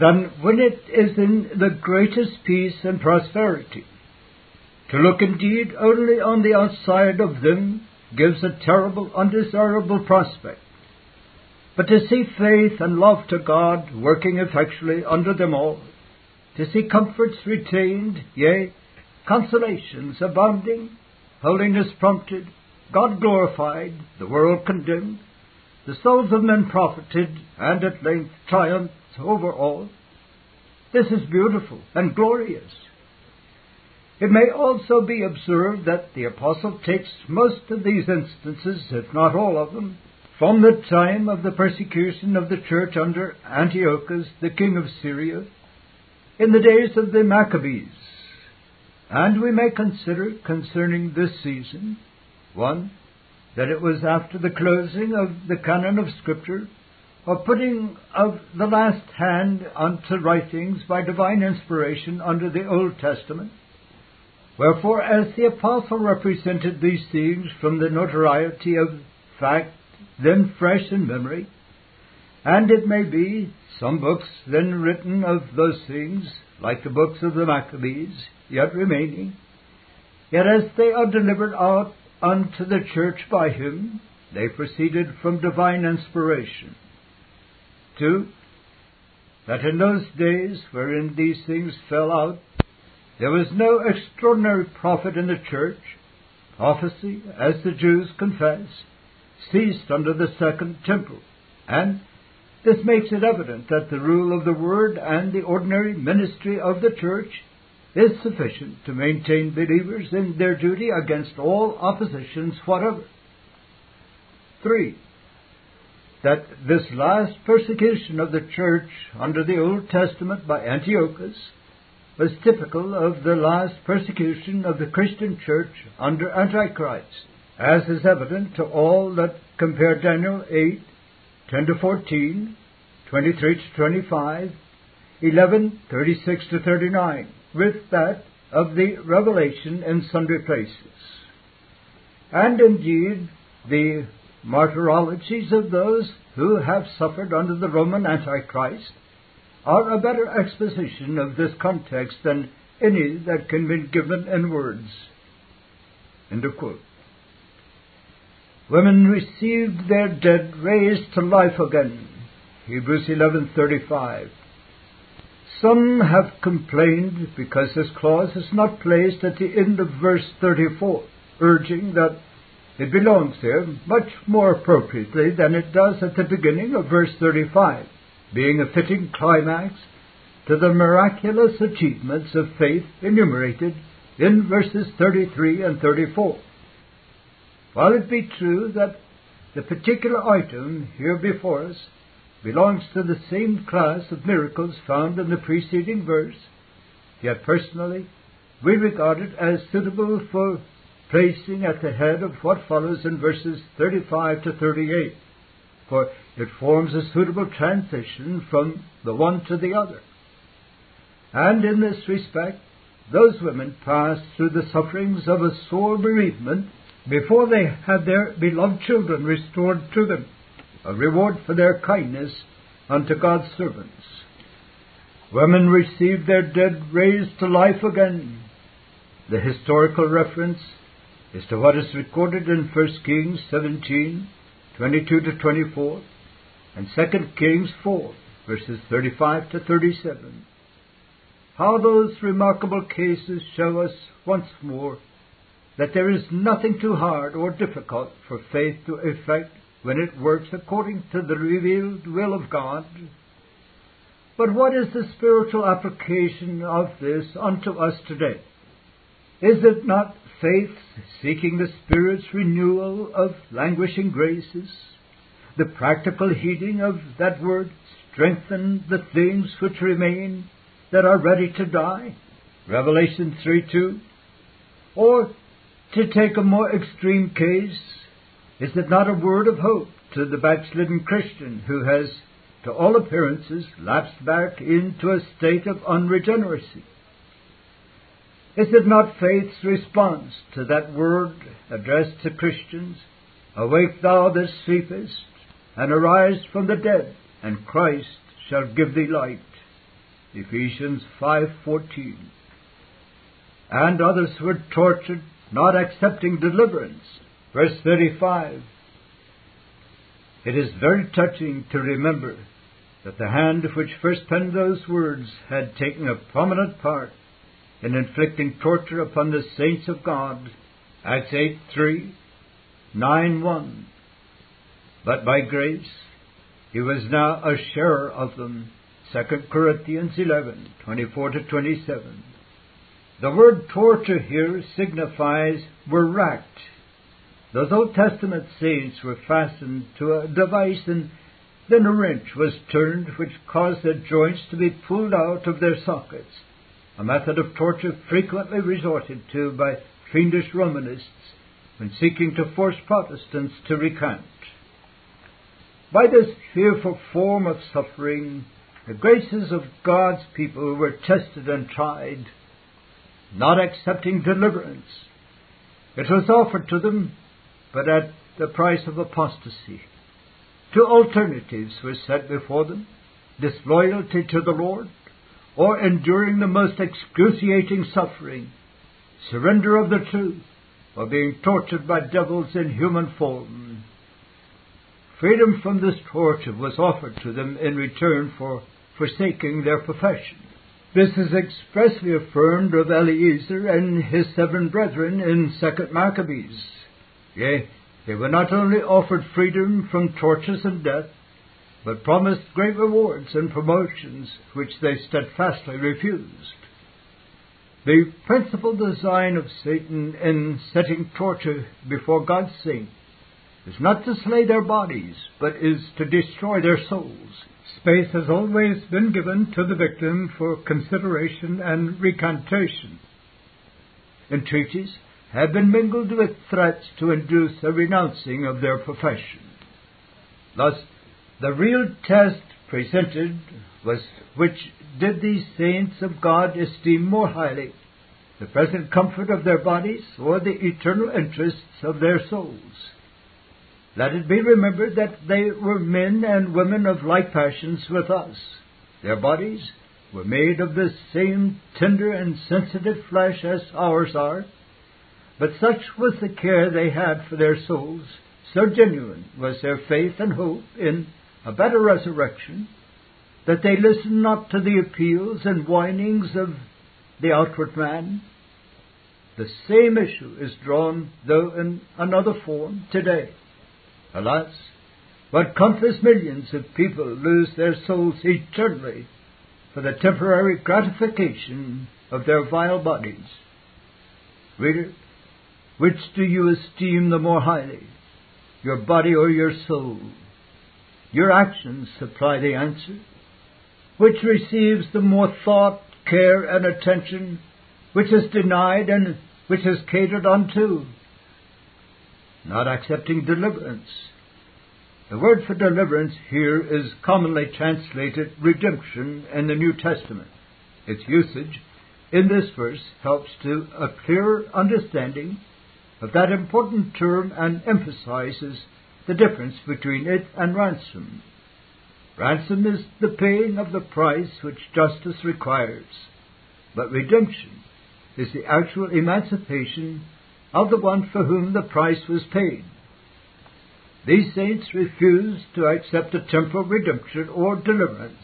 than when it is in the greatest peace and prosperity. To look indeed only on the outside of them gives a terrible, undesirable prospect. But to see faith and love to God working effectually under them all, to see comforts retained, yea, consolations abounding, holiness prompted, God glorified, the world condemned, the souls of men profited, and at length triumphed over all. This is beautiful and glorious. It may also be observed that the Apostle takes most of these instances, if not all of them, from the time of the persecution of the church under Antiochus, the king of Syria, in the days of the Maccabees. And we may consider concerning this season, one, that it was after the closing of the canon of Scripture, or putting of the last hand unto writings by divine inspiration under the Old Testament. Wherefore, as the Apostle represented these things from the notoriety of fact then fresh in memory, and it may be some books then written of those things, like the books of the Maccabees, yet remaining, yet as they are delivered out unto the church by him, they proceeded from divine inspiration. Two, that in those days wherein these things fell out, there was no extraordinary prophet in the church. Prophecy, as the Jews confess, ceased under the second temple, and this makes it evident that the rule of the Word and the ordinary ministry of the church is sufficient to maintain believers in their duty against all oppositions whatever. 3. That this last persecution of the church under the Old Testament by Antiochus was typical of the last persecution of the Christian church under Antichrist, as is evident to all that compare Daniel 8, 10 to 14, 23 to 25, 11, 36 to 39 with that of the revelation in sundry places. And indeed, the martyrologies of those who have suffered under the Roman Antichrist are a better exposition of this context than any that can be given in words. End of quote. Women received their dead raised to life again. Hebrews 11:35. Some have complained because this clause is not placed at the end of verse 34, urging that it belongs there much more appropriately than it does at the beginning of verse 35, being a fitting climax to the miraculous achievements of faith enumerated in verses 33 and 34. While it be true that the particular item here before us belongs to the same class of miracles found in the preceding verse, yet personally we regard it as suitable for placing at the head of what follows in verses 35 to 38, for it forms a suitable transition from the one to the other. And in this respect, those women passed through the sufferings of a sore bereavement before they had their beloved children restored to them a reward for their kindness unto God's servants. Women received their dead raised to life again. The historical reference is to what is recorded in 1 Kings 17, 22 to 24, and 2 Kings 4, verses 35 to 37. How those remarkable cases show us once more that there is nothing too hard or difficult for faith to effect when it works according to the revealed will of God. But what is the spiritual application of this unto us today? Is it not faith seeking the Spirit's renewal of languishing graces? The practical heeding of that word, strengthen the things which remain that are ready to die? Revelation 3 2. Or, to take a more extreme case, is it not a word of hope to the backslidden Christian who has, to all appearances, lapsed back into a state of unregeneracy? Is it not faith's response to that word addressed to Christians? Awake thou that sleepest, and arise from the dead, and Christ shall give thee light. Ephesians 5:14. And others were tortured, not accepting deliverance. Verse 35. It is very touching to remember that the hand which first penned those words had taken a prominent part in inflicting torture upon the saints of God. Acts 8 3, 9 1. But by grace he was now a sharer of them. 2 Corinthians 11 24 to 27. The word torture here signifies were racked. Those Old Testament saints were fastened to a device and then a wrench was turned which caused their joints to be pulled out of their sockets, a method of torture frequently resorted to by fiendish Romanists when seeking to force Protestants to recant. By this fearful form of suffering, the graces of God's people were tested and tried, not accepting deliverance. It was offered to them, but at the price of apostasy. Two alternatives were set before them disloyalty to the Lord, or enduring the most excruciating suffering, surrender of the truth, or being tortured by devils in human form. Freedom from this torture was offered to them in return for forsaking their profession. This is expressly affirmed of Eleazar and his seven brethren in Second Maccabees. Yea, they were not only offered freedom from tortures and death, but promised great rewards and promotions which they steadfastly refused. The principal design of Satan in setting torture before God's saints is not to slay their bodies, but is to destroy their souls. Space has always been given to the victim for consideration and recantation. Entreaties have been mingled with threats to induce a renouncing of their profession. Thus, the real test presented was which did these saints of God esteem more highly, the present comfort of their bodies or the eternal interests of their souls? Let it be remembered that they were men and women of like passions with us. Their bodies were made of the same tender and sensitive flesh as ours are, but such was the care they had for their souls, so genuine was their faith and hope in a better resurrection, that they listened not to the appeals and whinings of the outward man. The same issue is drawn, though in another form, today. Alas, what countless millions of people lose their souls eternally for the temporary gratification of their vile bodies. Reader, which do you esteem the more highly, your body or your soul? Your actions supply the answer. Which receives the more thought, care, and attention? Which is denied and which is catered unto? Not accepting deliverance. The word for deliverance here is commonly translated redemption in the New Testament. Its usage in this verse helps to a clearer understanding of that important term and emphasizes the difference between it and ransom. Ransom is the paying of the price which justice requires, but redemption is the actual emancipation of the one for whom the price was paid. These saints refused to accept a temporal redemption or deliverance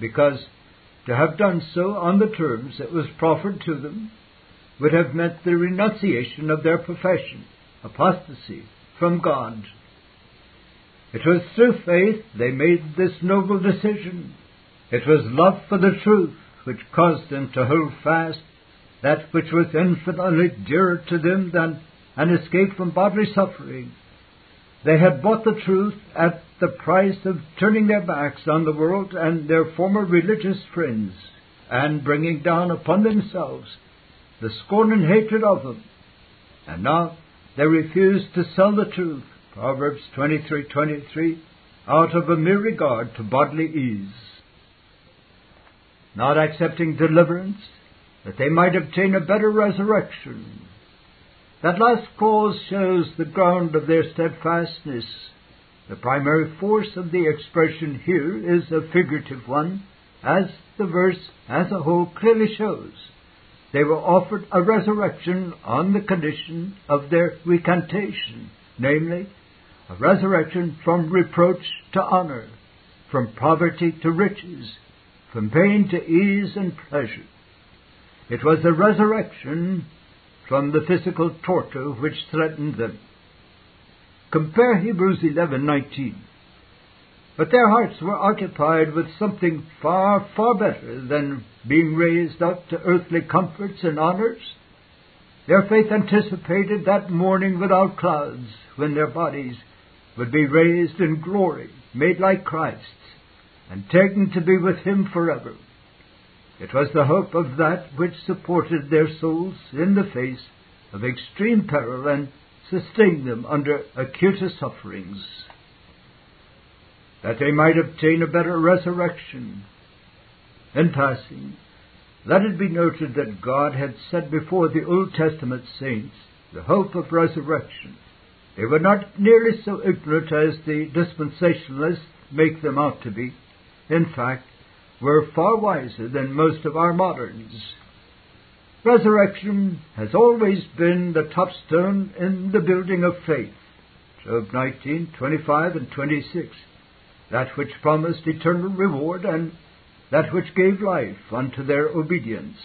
because to have done so on the terms that was proffered to them would have meant the renunciation of their profession, apostasy from God. It was through faith they made this noble decision. It was love for the truth which caused them to hold fast that which was infinitely dearer to them than an escape from bodily suffering. They had bought the truth at the price of turning their backs on the world and their former religious friends, and bringing down upon themselves the scorn and hatred of them. And now they refuse to sell the truth, Proverbs 23:23, out of a mere regard to bodily ease. Not accepting deliverance, that they might obtain a better resurrection. That last clause shows the ground of their steadfastness. The primary force of the expression here is a figurative one, as the verse as a whole clearly shows. They were offered a resurrection on the condition of their recantation, namely, a resurrection from reproach to honor, from poverty to riches, from pain to ease and pleasure. It was a resurrection from the physical torture which threatened them. Compare Hebrews 11:19. But their hearts were occupied with something far, far better than being raised up to earthly comforts and honors. Their faith anticipated that morning without clouds when their bodies would be raised in glory, made like Christ's, and taken to be with Him forever. It was the hope of that which supported their souls in the face of extreme peril and sustained them under acutest sufferings that they might obtain a better resurrection. In passing, let it be noted that God had set before the Old Testament saints the hope of resurrection. They were not nearly so ignorant as the dispensationalists make them out to be. In fact, were far wiser than most of our moderns. Resurrection has always been the touchstone in the building of faith. Job 19, 25 and 26 that which promised eternal reward, and that which gave life unto their obedience.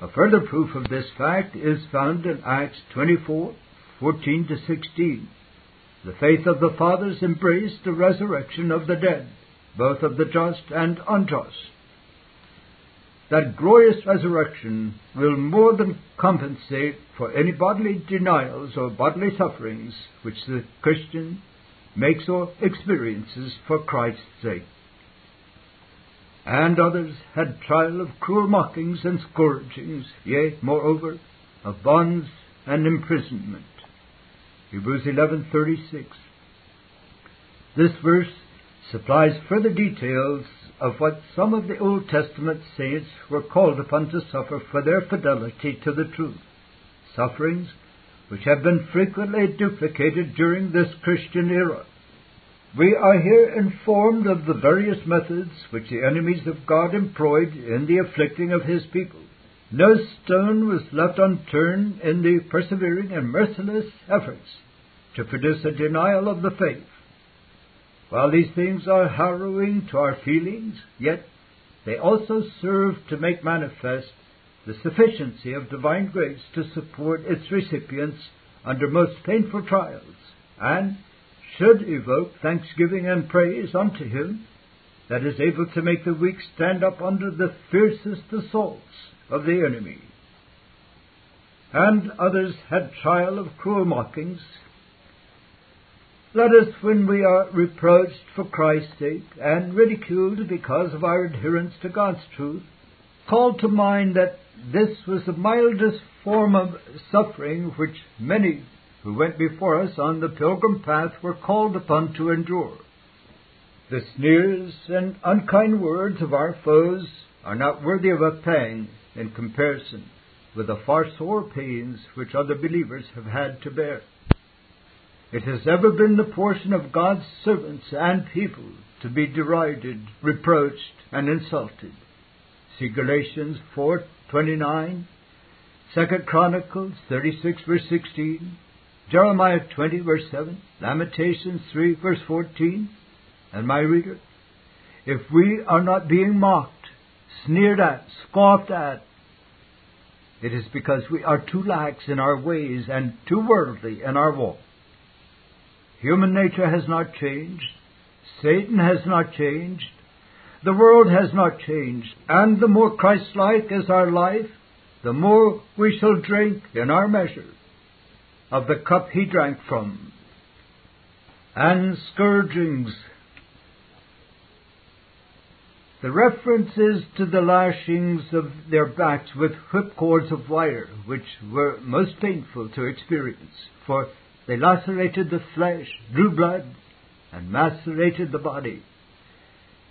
A further proof of this fact is found in Acts 24, 14 to 16. The faith of the fathers embraced the resurrection of the dead, both of the just and unjust. That glorious resurrection will more than compensate for any bodily denials or bodily sufferings which the Christian makes or experiences for Christ's sake. And others had trial of cruel mockings and scourgings, yea, moreover, of bonds and imprisonment. Hebrews 11:36. This verse supplies further details of what some of the Old Testament saints were called upon to suffer for their fidelity to the truth. Sufferings which have been frequently duplicated during this Christian era. We are here informed of the various methods which the enemies of God employed in the afflicting of His people. No stone was left unturned in the persevering and merciless efforts to produce a denial of the faith. While these things are harrowing to our feelings, yet they also serve to make manifest the sufficiency of divine grace to support its recipients under most painful trials, and should evoke thanksgiving and praise unto Him that is able to make the weak stand up under the fiercest assaults of the enemy. And others had trial of cruel mockings. Let us, when we are reproached for Christ's sake and ridiculed because of our adherence to God's truth, call to mind that this was the mildest form of suffering which many who went before us on the pilgrim path were called upon to endure. The sneers and unkind words of our foes are not worthy of a pang in comparison with the far sore pains which other believers have had to bear. It has ever been the portion of God's servants and people to be derided, reproached, and insulted. See Galatians 4:29, 2 Chronicles 36 verse 16, Jeremiah 20 verse 7, Lamentations 3 verse 14, and my reader, if we are not being mocked, sneered at, scoffed at, it is because we are too lax in our ways and too worldly in our walk. Human nature has not changed. Satan has not changed. The world has not changed. And the more Christ-like is our life, the more we shall drink in our measure of the cup he drank from, and scourgings. The reference is to the lashings of their backs with whipcords of wire, which were most painful to experience, for they lacerated the flesh, drew blood, and macerated the body.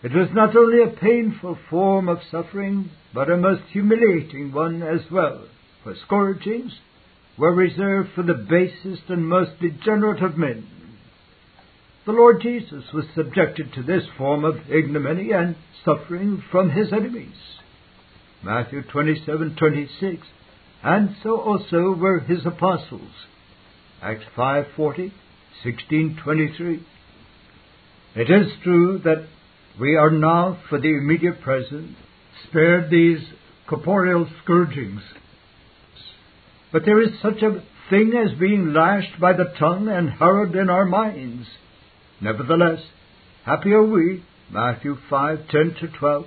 It was not only a painful form of suffering, but a most humiliating one as well, for scourgings were reserved for the basest and most degenerate of men. The Lord Jesus was subjected to this form of ignominy and suffering from his enemies. Matthew 27:26, and so also were his apostles. Acts 5:40, 16:23. It is true that we are now, for the immediate present, spared these corporeal scourgings. But there is such a thing as being lashed by the tongue and harrowed in our minds. Nevertheless, happy are we, Matthew 5:10 to 12,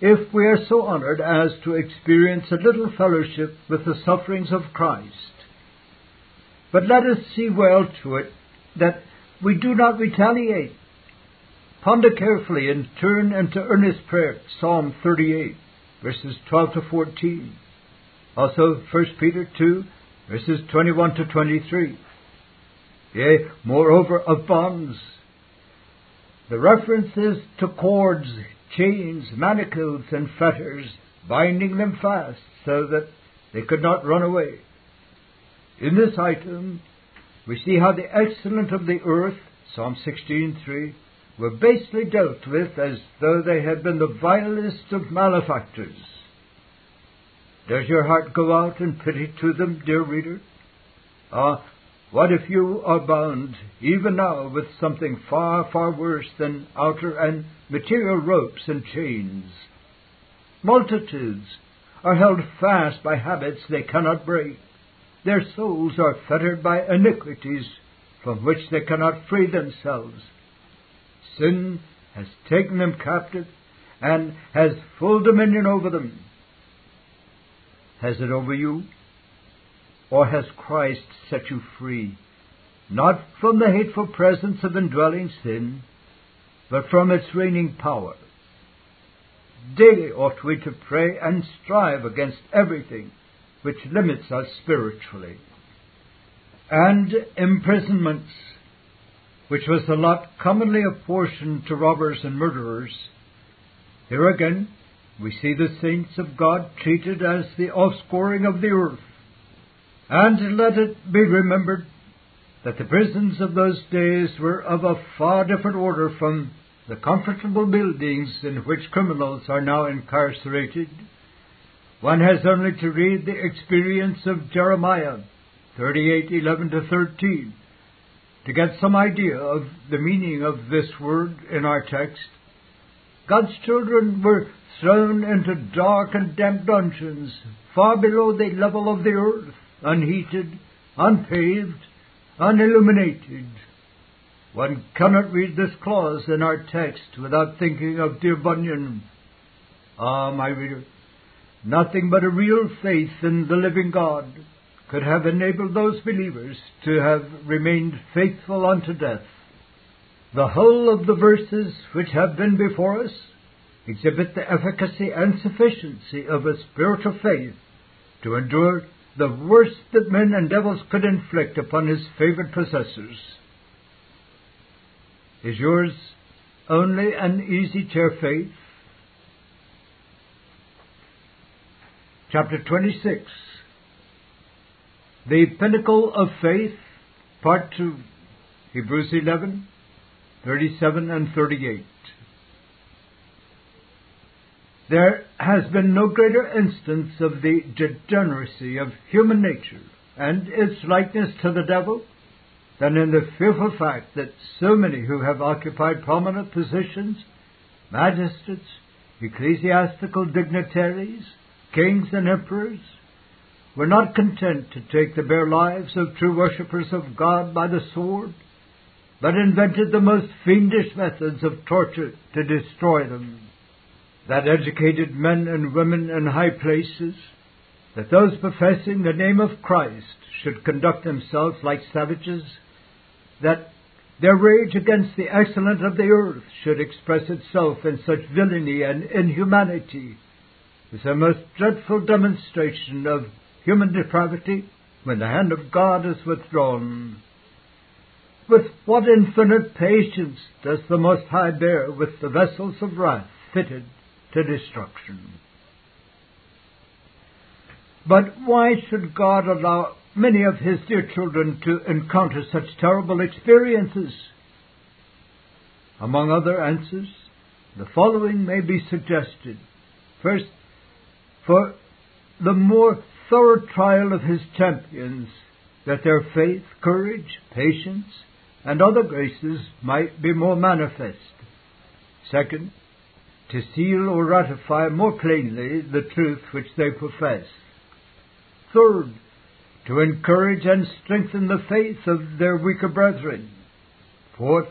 if we are so honored as to experience a little fellowship with the sufferings of Christ. But let us see well to it that we do not retaliate. Ponder carefully and turn into earnest prayer Psalm 38, verses 12 to 14. Also 1 Peter 2, verses 21 to 23. Yea, moreover, of bonds. The references to cords, chains, manacles, and fetters, binding them fast so that they could not run away. In this item, we see how the excellent of the earth, Psalm 16:3, were basely dealt with as though they had been the vilest of malefactors. Does your heart go out in pity to them, dear reader? Ah, what if you are bound, even now, with something far, far worse than outer and material ropes and chains? Multitudes are held fast by habits they cannot break. Their souls are fettered by iniquities from which they cannot free themselves. Sin has taken them captive and has full dominion over them. Has it over you? Or has Christ set you free, not from the hateful presence of indwelling sin, but from its reigning power? Daily ought we to pray and strive against everything which limits us spiritually. And imprisonments, which was the lot commonly apportioned to robbers and murderers. Here again, we see the saints of God treated as the offscouring of the earth. And let it be remembered that the prisons of those days were of a far different order from the comfortable buildings in which criminals are now incarcerated. One has only to read the experience of Jeremiah 38:11 to 13 to get some idea of the meaning of this word in our text. God's children were thrown into dark and damp dungeons far below the level of the earth, unheated, unpaved, unilluminated. One cannot read this clause in our text without thinking of dear Bunyan. Ah, my reader, Nothing but a real faith in the living God could have enabled those believers to have remained faithful unto death. The whole of the verses which have been before us exhibit the efficacy and sufficiency of a spiritual faith to endure the worst that men and devils could inflict upon his favored possessors. Is yours only an easy chair faith? chapter 26. The pinnacle of faith, part 2, Hebrews 11, 37 and 38. There has been no greater instance of the degeneracy of human nature and its likeness to the devil than in the fearful fact that so many who have occupied prominent positions, magistrates, ecclesiastical dignitaries, kings and emperors were not content to take the bare lives of true worshippers of God by the sword, but invented the most fiendish methods of torture to destroy them. That educated men and women in high places, that those professing the name of Christ should conduct themselves like savages, that their rage against the excellent of the earth should express itself in such villainy and inhumanity, is a most dreadful demonstration of human depravity when the hand of God is withdrawn. With what infinite patience does the Most High bear with the vessels of wrath fitted to destruction. But why should God allow many of His dear children to encounter such terrible experiences? Among other answers, the following may be suggested. First, for the more thorough trial of his champions, that their faith, courage, patience, and other graces might be more manifest. Second, to seal or ratify more plainly the truth which they profess. Third, to encourage and strengthen the faith of their weaker brethren. Fourth,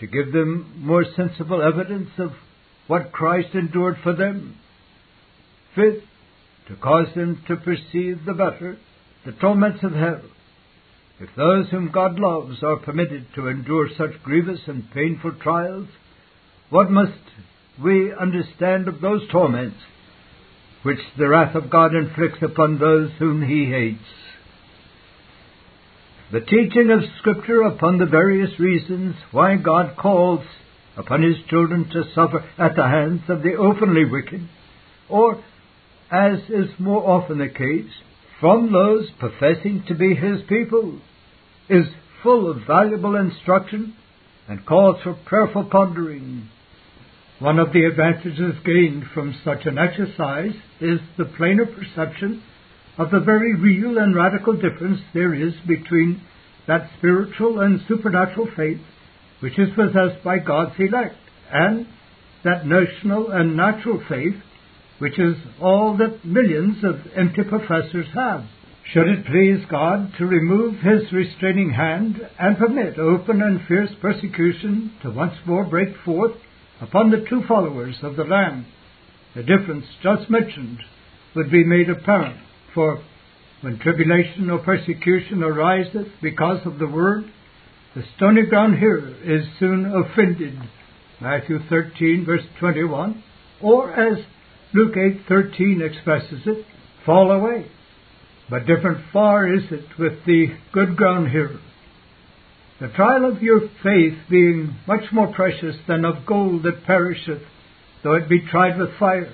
to give them more sensible evidence of what Christ endured for them. Fifth, to cause them to perceive the better the torments of hell. If those whom God loves are permitted to endure such grievous and painful trials, what must we understand of those torments which the wrath of God inflicts upon those whom he hates? The teaching of Scripture upon the various reasons why God calls upon his children to suffer at the hands of the openly wicked, or, as is more often the case, from those professing to be his people, is full of valuable instruction and calls for prayerful pondering. One of the advantages gained from such an exercise is the plainer perception of the very real and radical difference there is between that spiritual and supernatural faith which is possessed by God's elect and that notional and natural faith which is all that millions of empty professors have. Should it please God to remove His restraining hand and permit open and fierce persecution to once more break forth upon the true followers of the Lamb, the difference just mentioned would be made apparent. For when tribulation or persecution ariseth because of the word, the stony ground hearer is soon offended. Matthew 13 verse 21. Or as Luke 8:13 expresses it, fall away. But different far is it with the good ground here. The trial of your faith being much more precious than of gold that perisheth, though it be tried with fire,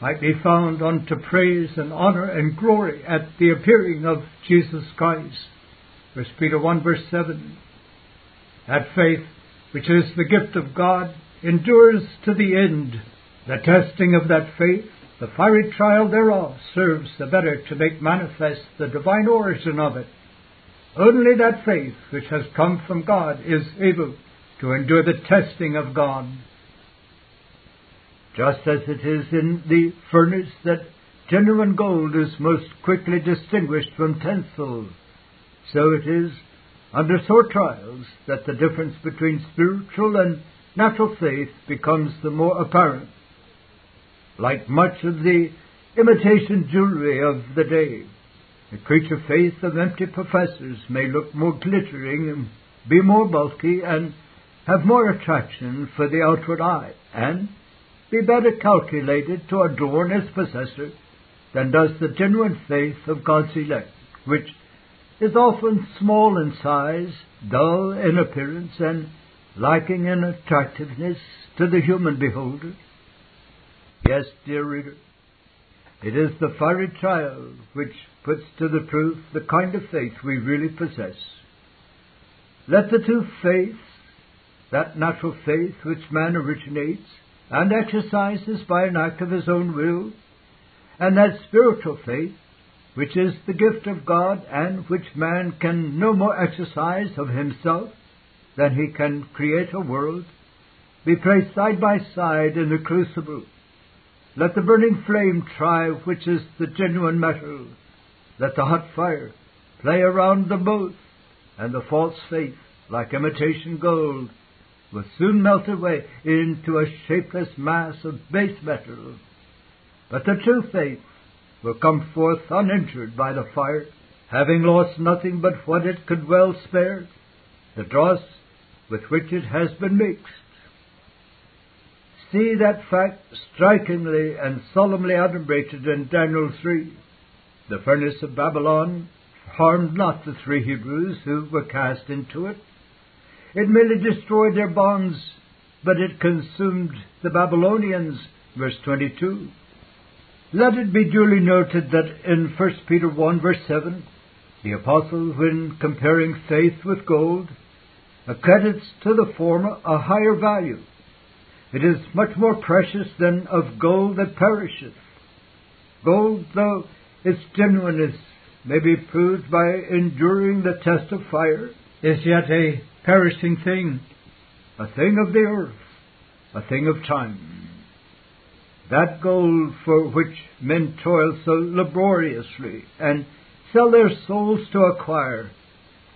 might be found unto praise and honor and glory at the appearing of Jesus Christ. 1 Peter 1 verse 7. That faith, which is the gift of God, endures to the end. The testing of that faith, the fiery trial thereof, serves the better to make manifest the divine origin of it. Only that faith which has come from God is able to endure the testing of God just as it is in the furnace that genuine gold is most quickly distinguished from tinsel, so it is under sore trials that the difference between spiritual and natural faith becomes the more apparent. Like much of the imitation jewelry of the day, the creature faith of empty professors may look more glittering be more bulky and have more attraction for the outward eye, and be better calculated to adorn its possessor than does the genuine faith of God's elect, which is often small in size, dull in appearance, and lacking in attractiveness to the human beholder. Yes, dear reader, it is the fiery trial which puts to the proof the kind of faith we really possess. Let the two faiths, that natural faith which man originates, and exercises by an act of his own will, and that spiritual faith, which is the gift of God and which man can no more exercise of himself than he can create a world, be placed side by side in the crucible. Let the burning flame try which is the genuine metal. Let the hot fire play around them both, and the false faith, like imitation gold, will soon melt away into a shapeless mass of base metal. But the true faith will come forth uninjured by the fire, having lost nothing but what it could well spare, the dross with which it has been mixed. See that fact strikingly and solemnly adumbrated in Daniel 3. The furnace of Babylon harmed not the three Hebrews who were cast into it, it merely destroyed their bonds, but it consumed the Babylonians. Verse 22. Let it be duly noted that in 1 Peter 1 verse 7, the apostle, when comparing faith with gold, accredits to the former a higher value. It is much more precious than of gold that perisheth. Gold, though its genuineness may be proved by enduring the test of fire, is yet a perishing thing, a thing of the earth, a thing of time. That gold for which men toil so laboriously and sell their souls to acquire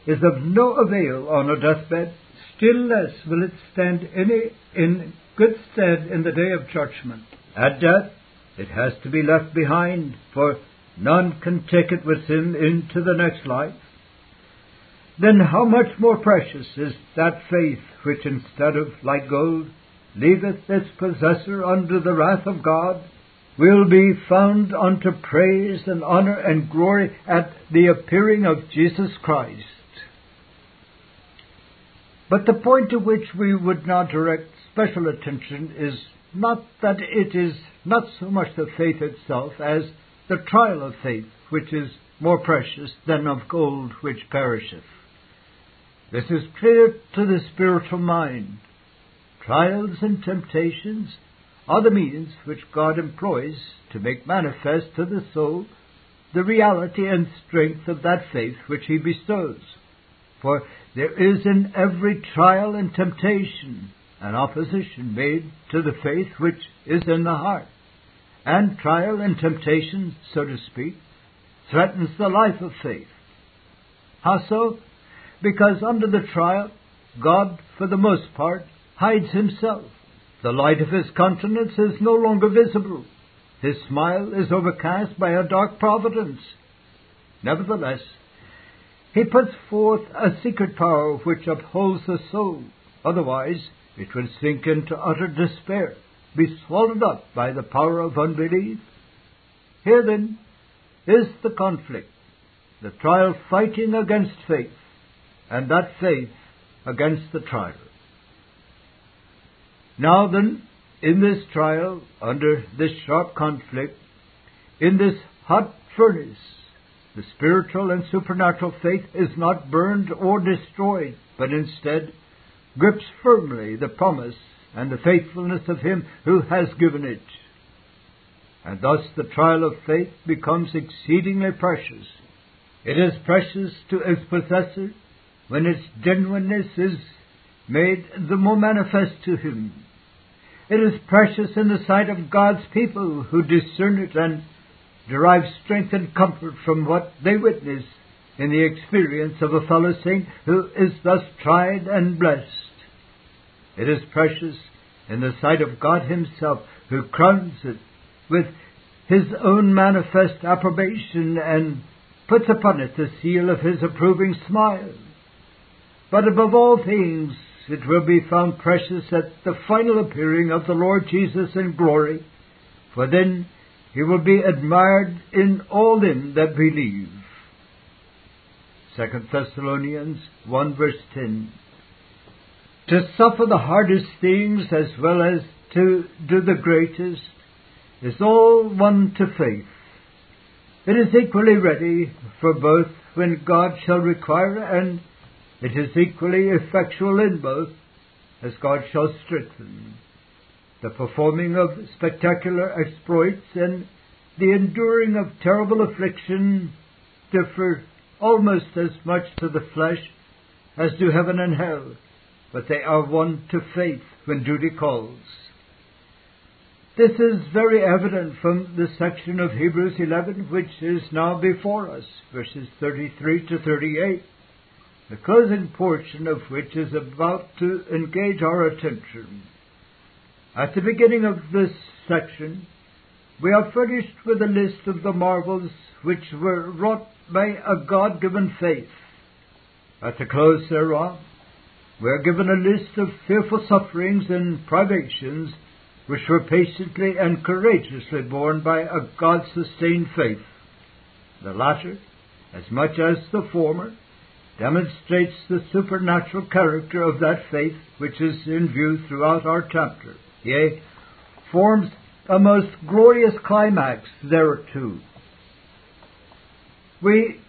is of no avail on a deathbed, still less will it stand any in good stead in the day of judgment. At death, it has to be left behind, for none can take it with him into the next life. Then how much more precious is that faith which instead of like gold leaveth its possessor under the wrath of God, will be found unto praise and honor and glory at the appearing of Jesus Christ. But the point to which we would now direct special attention is not that it is not so much the faith itself as the trial of faith, which is more precious than of gold which perisheth. This is clear to the spiritual mind. Trials and temptations are the means which God employs to make manifest to the soul the reality and strength of that faith which He bestows. For there is in every trial and temptation an opposition made to the faith which is in the heart. And trial and temptation, so to speak, threatens the life of faith. How so? Because under the trial, God, for the most part, hides himself. The light of his countenance is no longer visible. His smile is overcast by a dark providence. Nevertheless, he puts forth a secret power which upholds the soul. Otherwise, it would sink into utter despair, be swallowed up by the power of unbelief. Here then is the conflict, the trial fighting against faith, and that faith against the trial. Now then, in this trial, under this sharp conflict, in this hot furnace, the spiritual and supernatural faith is not burned or destroyed, but instead grips firmly the promise and the faithfulness of Him who has given it. And thus the trial of faith becomes exceedingly precious. It is precious to its possessor when its genuineness is made the more manifest to him. It is precious in the sight of God's people who discern it and derive strength and comfort from what they witness in the experience of a fellow saint who is thus tried and blessed. It is precious in the sight of God Himself who crowns it with His own manifest approbation and puts upon it the seal of His approving smile. But above all things, it will be found precious at the final appearing of the Lord Jesus in glory, for then he will be admired in all them that believe. 2 Thessalonians 1 verse 10. To suffer the hardest things as well as to do the greatest is all one to faith. It is equally ready for both when God shall require and it is equally effectual in both, as God shall strengthen. The performing of spectacular exploits and the enduring of terrible affliction differ almost as much to the flesh as do heaven and hell, but they are one to faith when duty calls. This is very evident from the section of Hebrews 11 which is now before us, verses 33 to 38 the closing portion of which is about to engage our attention. At the beginning of this section, we are furnished with a list of the marvels which were wrought by a God given faith. At the close thereof, we are given a list of fearful sufferings and privations which were patiently and courageously borne by a God sustained faith. The latter, as much as the former, demonstrates the supernatural character of that faith which is in view throughout our chapter. Yea, forms a most glorious climax thereto. We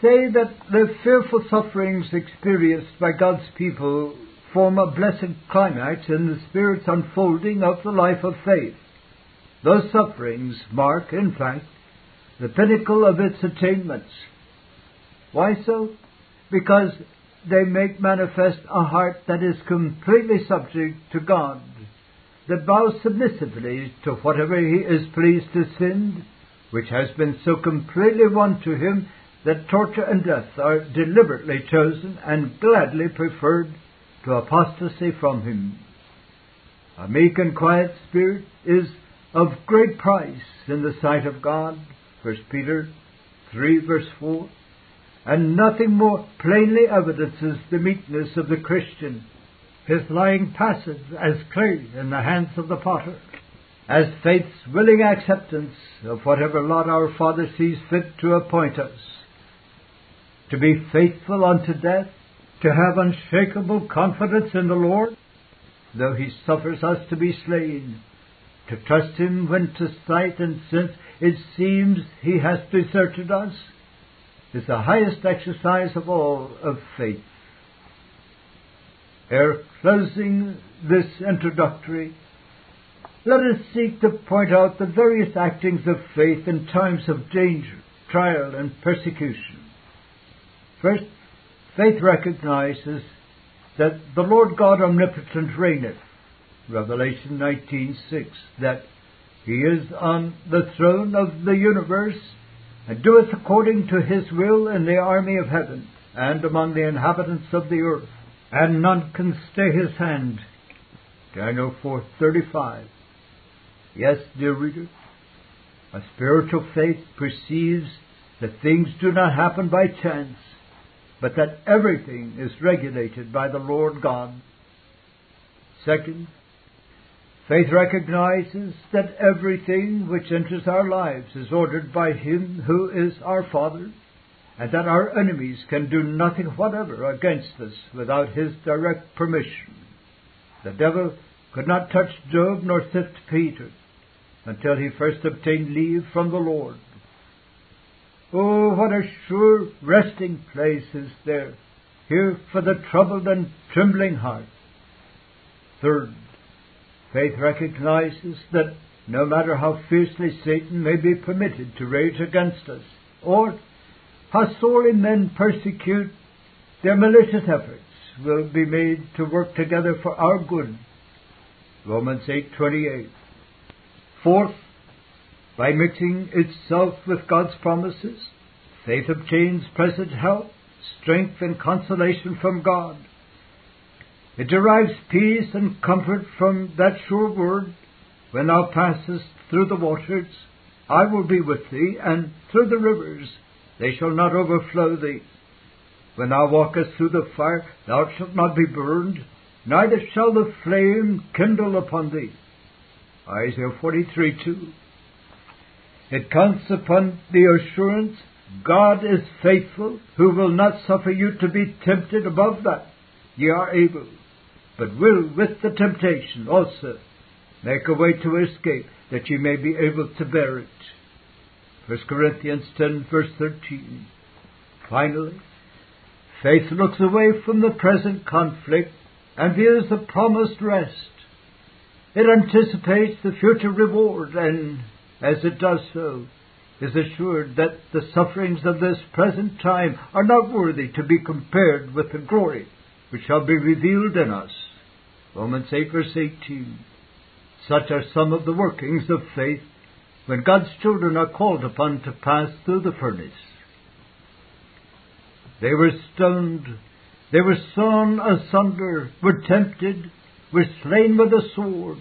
say that the fearful sufferings experienced by God's people form a blessed climax in the Spirit's unfolding of the life of faith. Those sufferings mark, in fact, the pinnacle of its attainments. Why so? Because they make manifest a heart that is completely subject to God, that bows submissively to whatever He is pleased to send, which has been so completely won to Him that torture and death are deliberately chosen and gladly preferred to apostasy from Him. A meek and quiet spirit is of great price in the sight of God. 1 Peter 3 verse 4 and nothing more plainly evidences the meekness of the Christian, his lying passive as clay in the hands of the potter, as faith's willing acceptance of whatever lot our Father sees fit to appoint us. To be faithful unto death, to have unshakable confidence in the Lord, though He suffers us to be slain, to trust Him when to sight and sense it seems He has deserted us, is the highest exercise of all of faith. Ere closing this introductory, let us seek to point out the various actings of faith in times of danger, trial, and persecution. First, faith recognizes that the Lord God omnipotent reigneth, Revelation 19:6, that He is on the throne of the universe and doeth according to his will in the army of heaven and among the inhabitants of the earth, and none can stay his hand. Daniel 4:35. Yes, dear reader, a spiritual faith perceives that things do not happen by chance, but that everything is regulated by the Lord God. Second, Faith recognizes that everything which enters our lives is ordered by Him who is our Father, and that our enemies can do nothing whatever against us without His direct permission. The devil could not touch Job nor sift Peter until he first obtained leave from the Lord. Oh, what a sure resting place is there here for the troubled and trembling heart. Third, Faith recognizes that no matter how fiercely Satan may be permitted to rage against us, or how sorely men persecute, their malicious efforts will be made to work together for our good. Romans 8:28. Fourth, by mixing itself with God's promises, faith obtains present help, strength, and consolation from God. It derives peace and comfort from that sure word, When thou passest through the waters, I will be with thee, and through the rivers, they shall not overflow thee. When thou walkest through the fire, thou shalt not be burned, neither shall the flame kindle upon thee. Isaiah 43 2. It counts upon the assurance God is faithful, who will not suffer you to be tempted above that ye are able but will with the temptation also make a way to escape, that ye may be able to bear it. 1 Corinthians 10 verse 13. Finally, faith looks away from the present conflict and views the promised rest. It anticipates the future reward and, as it does so, is assured that the sufferings of this present time are not worthy to be compared with the glory which shall be revealed in us. Romans 8 verse 18. Such are some of the workings of faith when God's children are called upon to pass through the furnace. They were stoned, they were sawn asunder, were tempted, were slain with a sword.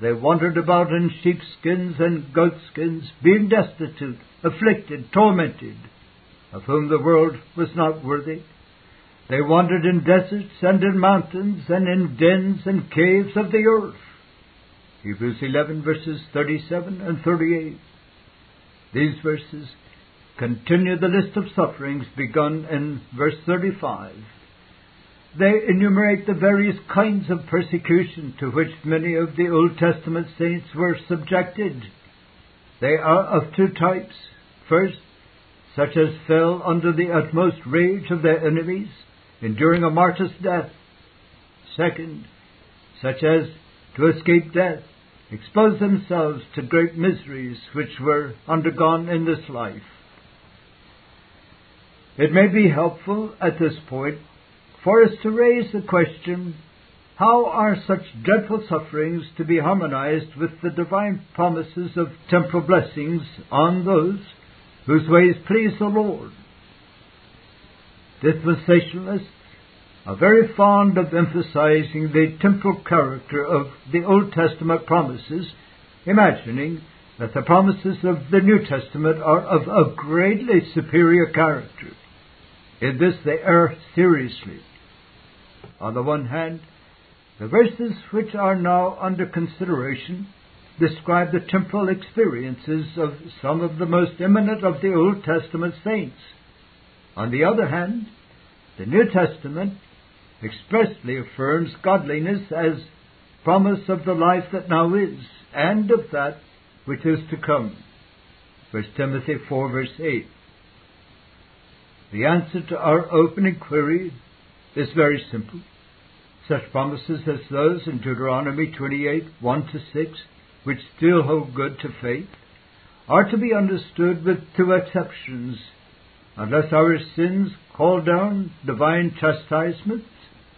They wandered about in sheepskins and goatskins, being destitute, afflicted, tormented, of whom the world was not worthy. They wandered in deserts and in mountains and in dens and caves of the earth. Hebrews 11 verses 37 and 38. These verses continue the list of sufferings begun in verse 35. They enumerate the various kinds of persecution to which many of the Old Testament saints were subjected. They are of two types. First, such as fell under the utmost rage of their enemies, enduring a martyr's death. Second, such as, to escape death, expose themselves to great miseries which were undergone in this life. It may be helpful at this point for us to raise the question how are such dreadful sufferings to be harmonized with the divine promises of temporal blessings on those whose ways please the Lord? Dispensationalists are very fond of emphasizing the temporal character of the Old Testament promises, imagining that the promises of the New Testament are of a greatly superior character. In this they err seriously. On the one hand, the verses which are now under consideration describe the temporal experiences of some of the most eminent of the Old Testament saints. On the other hand, the New Testament expressly affirms godliness as promise of the life that now is and of that which is to come. 1 Timothy 4 verse 8. The answer to our opening query is very simple. Such promises as those in Deuteronomy 28 1 to 6, which still hold good to faith, are to be understood with two exceptions. Unless our sins call down divine chastisements,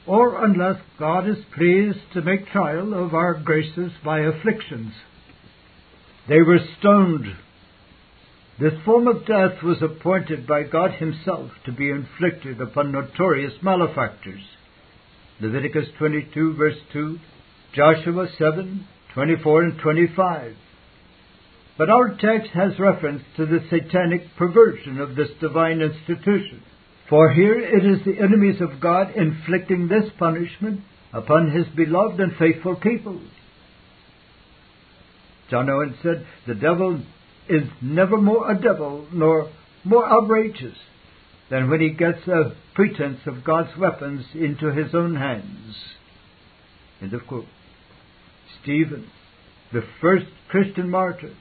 or unless God is pleased to make trial of our graces by afflictions. They were stoned. This form of death was appointed by God Himself to be inflicted upon notorious malefactors. Leviticus 22 verse 2, Joshua 7, 24 and 25. But our text has reference to the satanic perversion of this divine institution. For here it is the enemies of God inflicting this punishment upon His beloved and faithful people. John Owen said, The devil is never more a devil nor more outrageous than when he gets a pretense of God's weapons into his own hands. End of quote. Stephen, the first Christian martyr,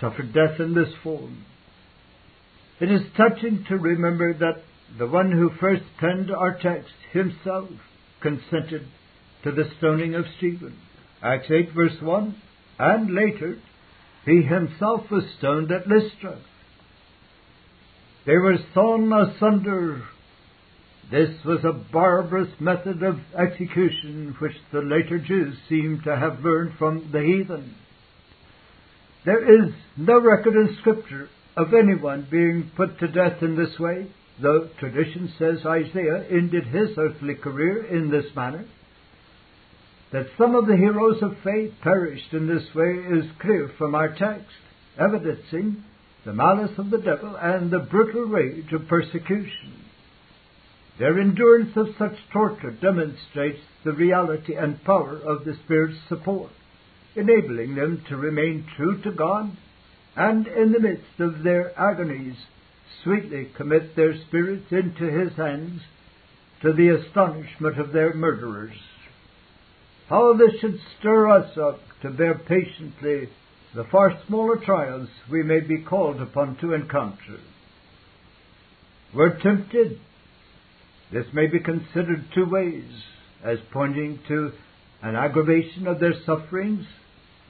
suffered death in this form. It is touching to remember that the one who first penned our text himself consented to the stoning of Stephen. Acts 8 verse 1. And later, he himself was stoned at Lystra. They were sawn asunder. This was a barbarous method of execution which the later Jews seem to have learned from the heathen. There is no record in Scripture of anyone being put to death in this way, though tradition says Isaiah ended his earthly career in this manner. That some of the heroes of faith perished in this way is clear from our text, evidencing the malice of the devil, and the brutal rage of persecution. Their endurance of such torture demonstrates the reality and power of the Spirit's support, enabling them to remain true to God and in the midst of their agonies sweetly commit their spirits into His hands to the astonishment of their murderers. How this should stir us up to bear patiently the far smaller trials we may be called upon to encounter. We're tempted, this may be considered two ways, as pointing to an aggravation of their sufferings,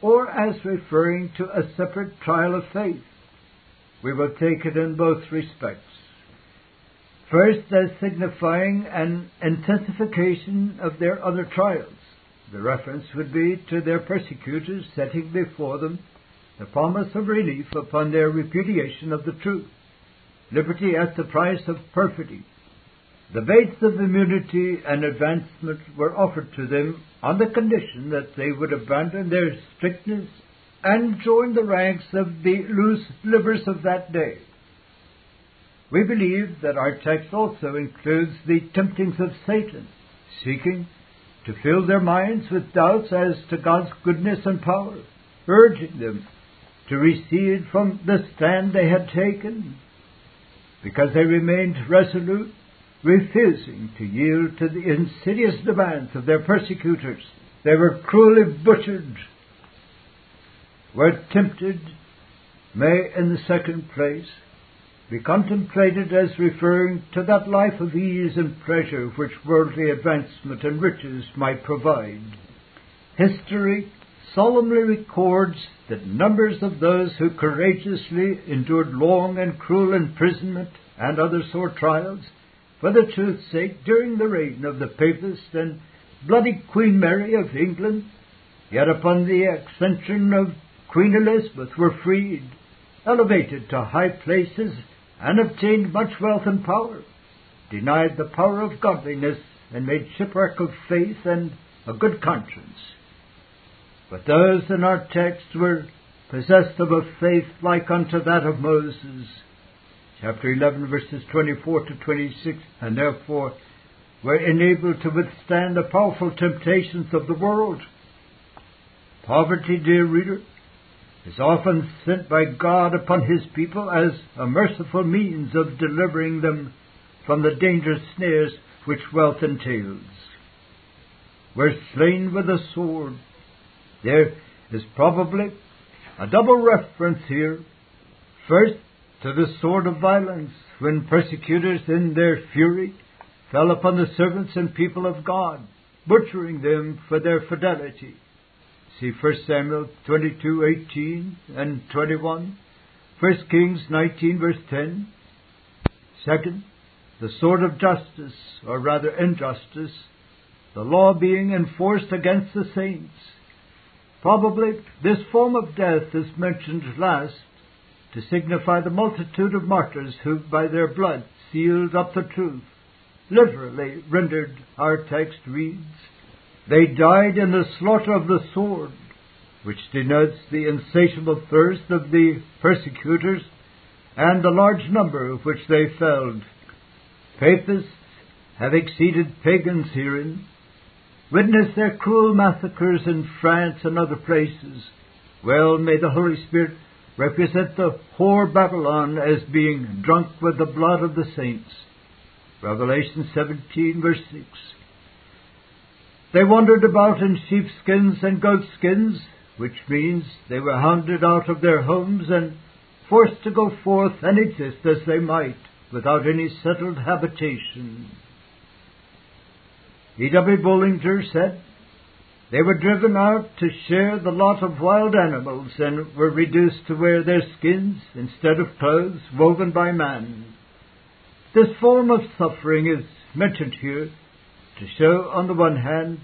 or as referring to a separate trial of faith. We will take it in both respects. First, as signifying an intensification of their other trials. The reference would be to their persecutors setting before them the promise of relief upon their repudiation of the truth, liberty at the price of perfidy. The baits of immunity and advancement were offered to them on the condition that they would abandon their strictness and join the ranks of the loose livers of that day. We believe that our text also includes the temptings of Satan, seeking to fill their minds with doubts as to God's goodness and power, urging them to recede from the stand they had taken because they remained resolute, refusing to yield to the insidious demands of their persecutors. They were cruelly butchered, were tempted, may in the second place be contemplated as referring to that life of ease and pleasure which worldly advancement and riches might provide. History solemnly records that numbers of those who courageously endured long and cruel imprisonment and other sore trials for the truth's sake during the reign of the Papist and bloody Queen Mary of England, yet upon the accession of Queen Elizabeth were freed, elevated to high places, and obtained much wealth and power, denied the power of godliness, and made shipwreck of faith and a good conscience. But those in our text were possessed of a faith like unto that of Moses, chapter 11, verses 24 to 26, and therefore were enabled to withstand the powerful temptations of the world. Poverty, dear reader, is often sent by God upon His people as a merciful means of delivering them from the dangerous snares which wealth entails. We're slain with a sword. There is probably a double reference here. First, to the sword of violence, when persecutors in their fury fell upon the servants and people of God, butchering them for their fidelity. See 1 Samuel 22:18 and 21, 1 Kings 19 verse 10. Second, the sword of justice, or rather injustice, the law being enforced against the saints. Probably this form of death is mentioned last to signify the multitude of martyrs who by their blood sealed up the truth. Literally rendered, our text reads, they died in the slaughter of the sword, which denotes the insatiable thirst of the persecutors and the large number which they felled. Papists have exceeded pagans herein. Witness their cruel massacres in France and other places. Well may the Holy Spirit represent the whore Babylon as being drunk with the blood of the saints. Revelation 17 verse 6. They wandered about in sheepskins and goatskins, which means they were hounded out of their homes and forced to go forth and exist as they might, without any settled habitation. E. W. Bullinger said, They were driven out to share the lot of wild animals and were reduced to wear their skins instead of clothes woven by man. This form of suffering is mentioned here to show, on the one hand,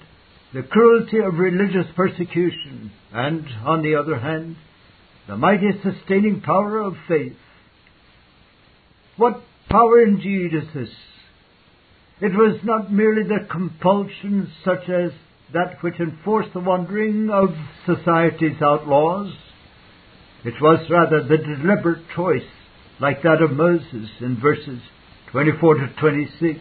the cruelty of religious persecution, and, on the other hand, the mighty sustaining power of faith. What power indeed is this? It was not merely the compulsion such as that which enforced the wandering of society's outlaws. It was rather the deliberate choice, like that of Moses in verses 24 to 26,